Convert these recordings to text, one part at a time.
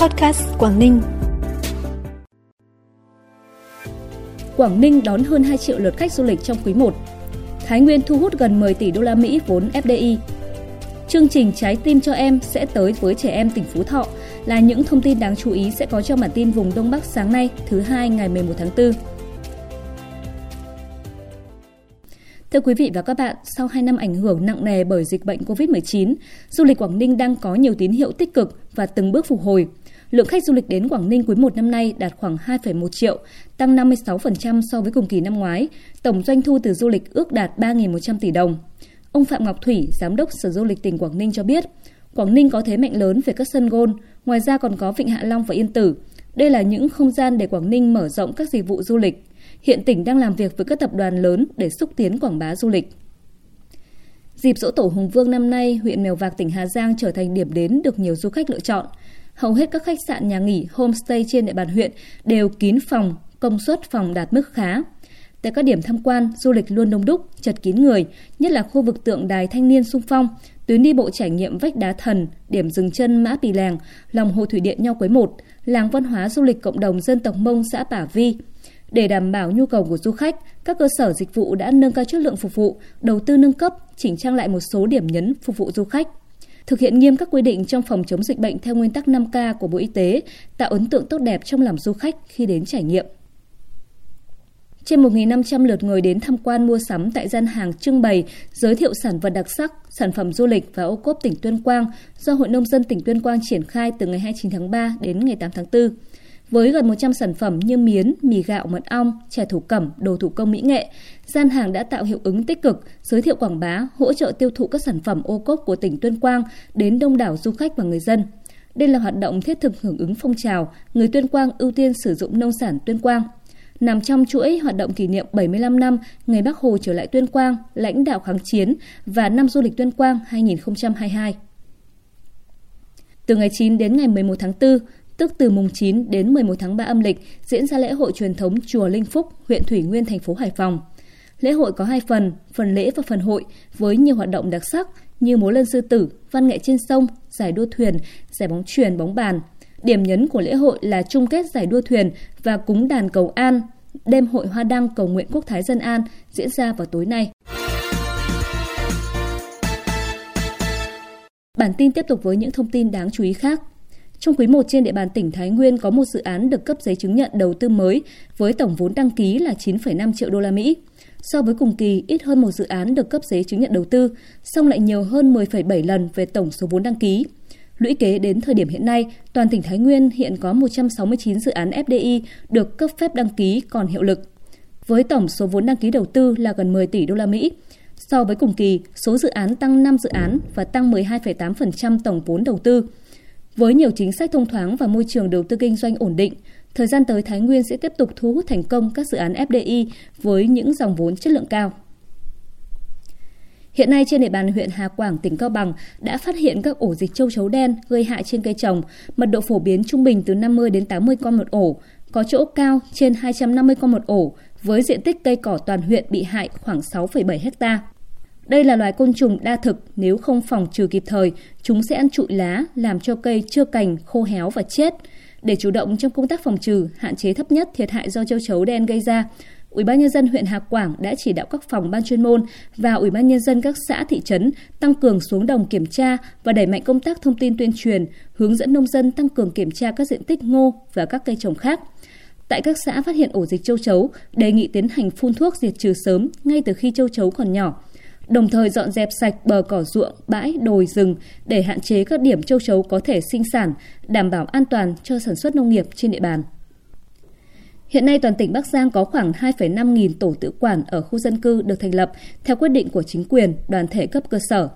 Podcast Quảng Ninh. Quảng Ninh đón hơn 2 triệu lượt khách du lịch trong quý 1. Thái Nguyên thu hút gần 10 tỷ đô la Mỹ vốn FDI. Chương trình Trái tim cho em sẽ tới với trẻ em tỉnh Phú Thọ là những thông tin đáng chú ý sẽ có trong bản tin vùng Đông Bắc sáng nay, thứ hai ngày 11 tháng 4. Thưa quý vị và các bạn, sau 2 năm ảnh hưởng nặng nề bởi dịch bệnh COVID-19, du lịch Quảng Ninh đang có nhiều tín hiệu tích cực và từng bước phục hồi. Lượng khách du lịch đến Quảng Ninh quý 1 năm nay đạt khoảng 2,1 triệu, tăng 56% so với cùng kỳ năm ngoái. Tổng doanh thu từ du lịch ước đạt 3.100 tỷ đồng. Ông Phạm Ngọc Thủy, Giám đốc Sở Du lịch tỉnh Quảng Ninh cho biết, Quảng Ninh có thế mạnh lớn về các sân gôn, ngoài ra còn có Vịnh Hạ Long và Yên Tử. Đây là những không gian để Quảng Ninh mở rộng các dịch vụ du lịch. Hiện tỉnh đang làm việc với các tập đoàn lớn để xúc tiến quảng bá du lịch. Dịp dỗ tổ Hùng Vương năm nay, huyện Mèo Vạc tỉnh Hà Giang trở thành điểm đến được nhiều du khách lựa chọn. Hầu hết các khách sạn nhà nghỉ, homestay trên địa bàn huyện đều kín phòng, công suất phòng đạt mức khá. Tại các điểm tham quan, du lịch luôn đông đúc, chật kín người, nhất là khu vực tượng đài thanh niên sung phong, tuyến đi bộ trải nghiệm vách đá thần, điểm dừng chân Mã Pì Lèng, lòng hồ thủy điện Nho Quế 1, làng văn hóa du lịch cộng đồng dân tộc Mông xã Bả Vi, để đảm bảo nhu cầu của du khách, các cơ sở dịch vụ đã nâng cao chất lượng phục vụ, đầu tư nâng cấp, chỉnh trang lại một số điểm nhấn phục vụ du khách. Thực hiện nghiêm các quy định trong phòng chống dịch bệnh theo nguyên tắc 5K của Bộ Y tế, tạo ấn tượng tốt đẹp trong lòng du khách khi đến trải nghiệm. Trên 1.500 lượt người đến tham quan mua sắm tại gian hàng trưng bày, giới thiệu sản vật đặc sắc, sản phẩm du lịch và ô cốp tỉnh Tuyên Quang do Hội Nông dân tỉnh Tuyên Quang triển khai từ ngày 29 tháng 3 đến ngày 8 tháng 4. Với gần 100 sản phẩm như miến, mì gạo, mật ong, chè thủ cẩm, đồ thủ công mỹ nghệ, gian hàng đã tạo hiệu ứng tích cực, giới thiệu quảng bá, hỗ trợ tiêu thụ các sản phẩm ô cốp của tỉnh Tuyên Quang đến đông đảo du khách và người dân. Đây là hoạt động thiết thực hưởng ứng phong trào người Tuyên Quang ưu tiên sử dụng nông sản Tuyên Quang. Nằm trong chuỗi hoạt động kỷ niệm 75 năm Ngày Bắc Hồ trở lại Tuyên Quang, lãnh đạo kháng chiến và năm du lịch Tuyên Quang 2022. Từ ngày 9 đến ngày 11 tháng 4, tức từ mùng 9 đến 11 tháng 3 âm lịch, diễn ra lễ hội truyền thống Chùa Linh Phúc, huyện Thủy Nguyên, thành phố Hải Phòng. Lễ hội có hai phần, phần lễ và phần hội, với nhiều hoạt động đặc sắc như múa lân sư tử, văn nghệ trên sông, giải đua thuyền, giải bóng truyền, bóng bàn. Điểm nhấn của lễ hội là chung kết giải đua thuyền và cúng đàn cầu an, đêm hội hoa đăng cầu nguyện quốc thái dân an diễn ra vào tối nay. Bản tin tiếp tục với những thông tin đáng chú ý khác. Trong quý 1 trên địa bàn tỉnh Thái Nguyên có một dự án được cấp giấy chứng nhận đầu tư mới với tổng vốn đăng ký là 9,5 triệu đô la Mỹ. So với cùng kỳ, ít hơn một dự án được cấp giấy chứng nhận đầu tư, song lại nhiều hơn 10,7 lần về tổng số vốn đăng ký. Lũy kế đến thời điểm hiện nay, toàn tỉnh Thái Nguyên hiện có 169 dự án FDI được cấp phép đăng ký còn hiệu lực. Với tổng số vốn đăng ký đầu tư là gần 10 tỷ đô la Mỹ. So với cùng kỳ, số dự án tăng 5 dự án và tăng 12,8% tổng vốn đầu tư. Với nhiều chính sách thông thoáng và môi trường đầu tư kinh doanh ổn định, thời gian tới Thái Nguyên sẽ tiếp tục thu hút thành công các dự án FDI với những dòng vốn chất lượng cao. Hiện nay trên địa bàn huyện Hà Quảng, tỉnh Cao Bằng đã phát hiện các ổ dịch châu chấu đen gây hại trên cây trồng, mật độ phổ biến trung bình từ 50 đến 80 con một ổ, có chỗ cao trên 250 con một ổ, với diện tích cây cỏ toàn huyện bị hại khoảng 6,7 hectare. Đây là loài côn trùng đa thực, nếu không phòng trừ kịp thời, chúng sẽ ăn trụi lá, làm cho cây chưa cành, khô héo và chết. Để chủ động trong công tác phòng trừ, hạn chế thấp nhất thiệt hại do châu chấu đen gây ra, Ủy ban nhân dân huyện Hà Quảng đã chỉ đạo các phòng ban chuyên môn và Ủy ban nhân dân các xã thị trấn tăng cường xuống đồng kiểm tra và đẩy mạnh công tác thông tin tuyên truyền, hướng dẫn nông dân tăng cường kiểm tra các diện tích ngô và các cây trồng khác. Tại các xã phát hiện ổ dịch châu chấu, đề nghị tiến hành phun thuốc diệt trừ sớm ngay từ khi châu chấu còn nhỏ đồng thời dọn dẹp sạch bờ cỏ ruộng, bãi, đồi, rừng để hạn chế các điểm châu chấu có thể sinh sản, đảm bảo an toàn cho sản xuất nông nghiệp trên địa bàn. Hiện nay toàn tỉnh Bắc Giang có khoảng 2,5 nghìn tổ tự quản ở khu dân cư được thành lập theo quyết định của chính quyền, đoàn thể cấp cơ sở.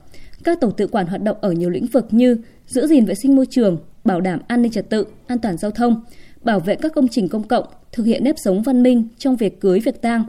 Các tổ tự quản hoạt động ở nhiều lĩnh vực như giữ gìn vệ sinh môi trường, bảo đảm an ninh trật tự, an toàn giao thông, bảo vệ các công trình công cộng, thực hiện nếp sống văn minh trong việc cưới việc tang,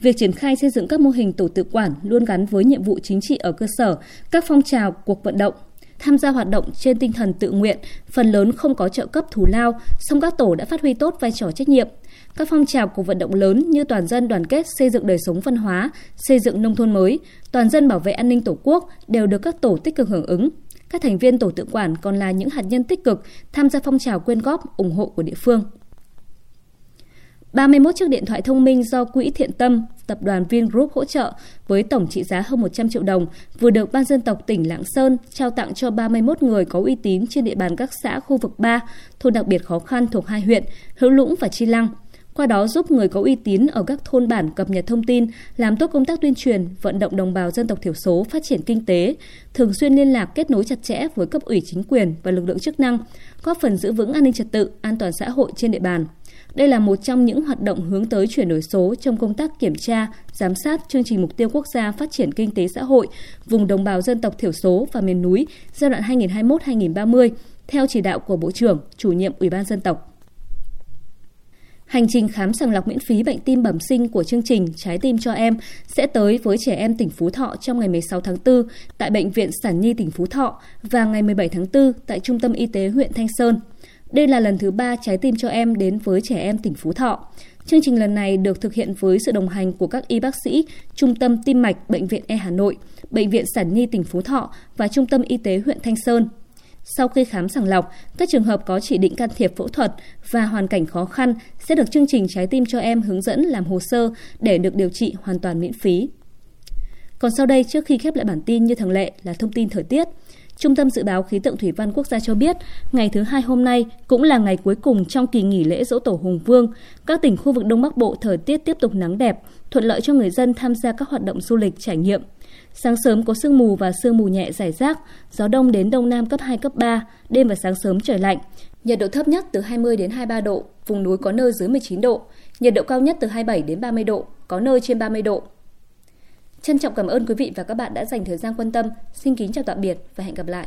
Việc triển khai xây dựng các mô hình tổ tự quản luôn gắn với nhiệm vụ chính trị ở cơ sở, các phong trào, cuộc vận động, tham gia hoạt động trên tinh thần tự nguyện, phần lớn không có trợ cấp thù lao, song các tổ đã phát huy tốt vai trò trách nhiệm. Các phong trào cuộc vận động lớn như toàn dân đoàn kết xây dựng đời sống văn hóa, xây dựng nông thôn mới, toàn dân bảo vệ an ninh tổ quốc đều được các tổ tích cực hưởng ứng. Các thành viên tổ tự quản còn là những hạt nhân tích cực tham gia phong trào quyên góp ủng hộ của địa phương. 31 chiếc điện thoại thông minh do Quỹ Thiện Tâm, tập đoàn Vingroup hỗ trợ với tổng trị giá hơn 100 triệu đồng vừa được Ban dân tộc tỉnh Lạng Sơn trao tặng cho 31 người có uy tín trên địa bàn các xã khu vực 3, thôn đặc biệt khó khăn thuộc hai huyện Hữu Lũng và Chi Lăng. Qua đó giúp người có uy tín ở các thôn bản cập nhật thông tin, làm tốt công tác tuyên truyền, vận động đồng bào dân tộc thiểu số phát triển kinh tế, thường xuyên liên lạc kết nối chặt chẽ với cấp ủy chính quyền và lực lượng chức năng, góp phần giữ vững an ninh trật tự, an toàn xã hội trên địa bàn. Đây là một trong những hoạt động hướng tới chuyển đổi số trong công tác kiểm tra, giám sát chương trình mục tiêu quốc gia phát triển kinh tế xã hội vùng đồng bào dân tộc thiểu số và miền núi giai đoạn 2021-2030 theo chỉ đạo của Bộ trưởng, chủ nhiệm Ủy ban dân tộc. Hành trình khám sàng lọc miễn phí bệnh tim bẩm sinh của chương trình Trái tim cho em sẽ tới với trẻ em tỉnh Phú Thọ trong ngày 16 tháng 4 tại Bệnh viện Sản Nhi tỉnh Phú Thọ và ngày 17 tháng 4 tại Trung tâm Y tế huyện Thanh Sơn. Đây là lần thứ ba Trái tim cho em đến với trẻ em tỉnh Phú Thọ. Chương trình lần này được thực hiện với sự đồng hành của các y bác sĩ Trung tâm Tim mạch Bệnh viện E Hà Nội, Bệnh viện Sản Nhi tỉnh Phú Thọ và Trung tâm Y tế huyện Thanh Sơn. Sau khi khám sàng lọc, các trường hợp có chỉ định can thiệp phẫu thuật và hoàn cảnh khó khăn sẽ được chương trình Trái tim cho em hướng dẫn làm hồ sơ để được điều trị hoàn toàn miễn phí. Còn sau đây, trước khi khép lại bản tin như thường lệ là thông tin thời tiết. Trung tâm Dự báo Khí tượng Thủy văn Quốc gia cho biết, ngày thứ hai hôm nay cũng là ngày cuối cùng trong kỳ nghỉ lễ dỗ tổ Hùng Vương. Các tỉnh khu vực Đông Bắc Bộ thời tiết tiếp tục nắng đẹp, thuận lợi cho người dân tham gia các hoạt động du lịch trải nghiệm. Sáng sớm có sương mù và sương mù nhẹ rải rác, gió đông đến đông nam cấp 2, cấp 3, đêm và sáng sớm trời lạnh. Nhiệt độ thấp nhất từ 20 đến 23 độ, vùng núi có nơi dưới 19 độ. Nhiệt độ cao nhất từ 27 đến 30 độ, có nơi trên 30 độ. Trân trọng cảm ơn quý vị và các bạn đã dành thời gian quan tâm. Xin kính chào tạm biệt và hẹn gặp lại.